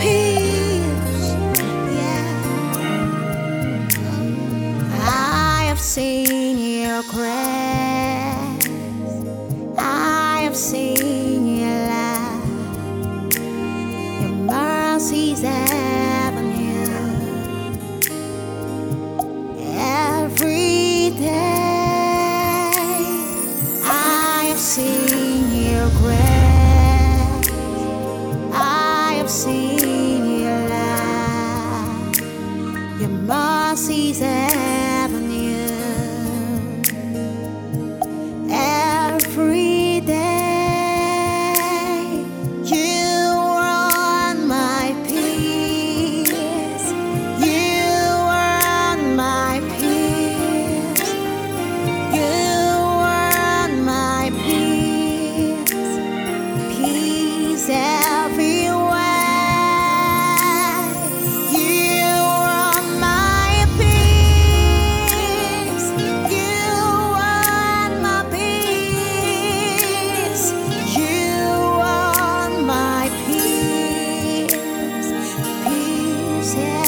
peace. Yeah. I have seen your crest. I have seen. Your mercies season. 些。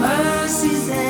mercies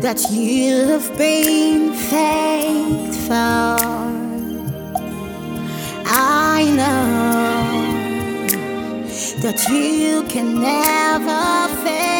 that you've been faithful. I know that you can never fail.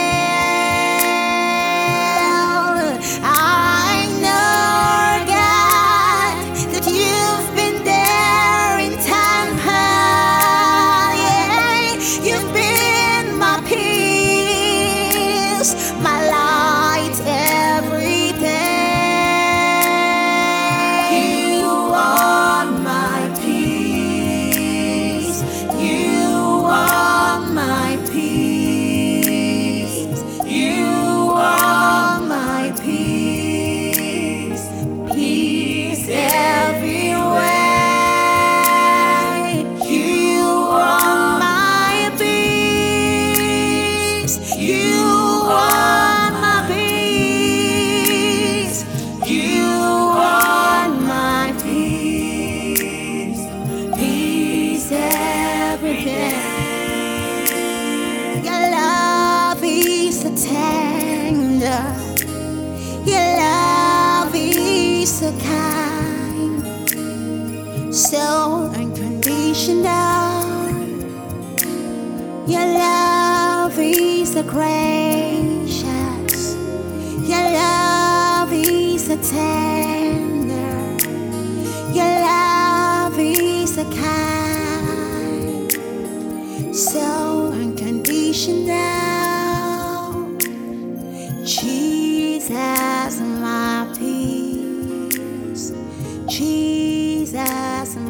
so kind, so unconditional. Your love is so gracious, your love is so tender, your love is so kind, so unconditional. Jesus.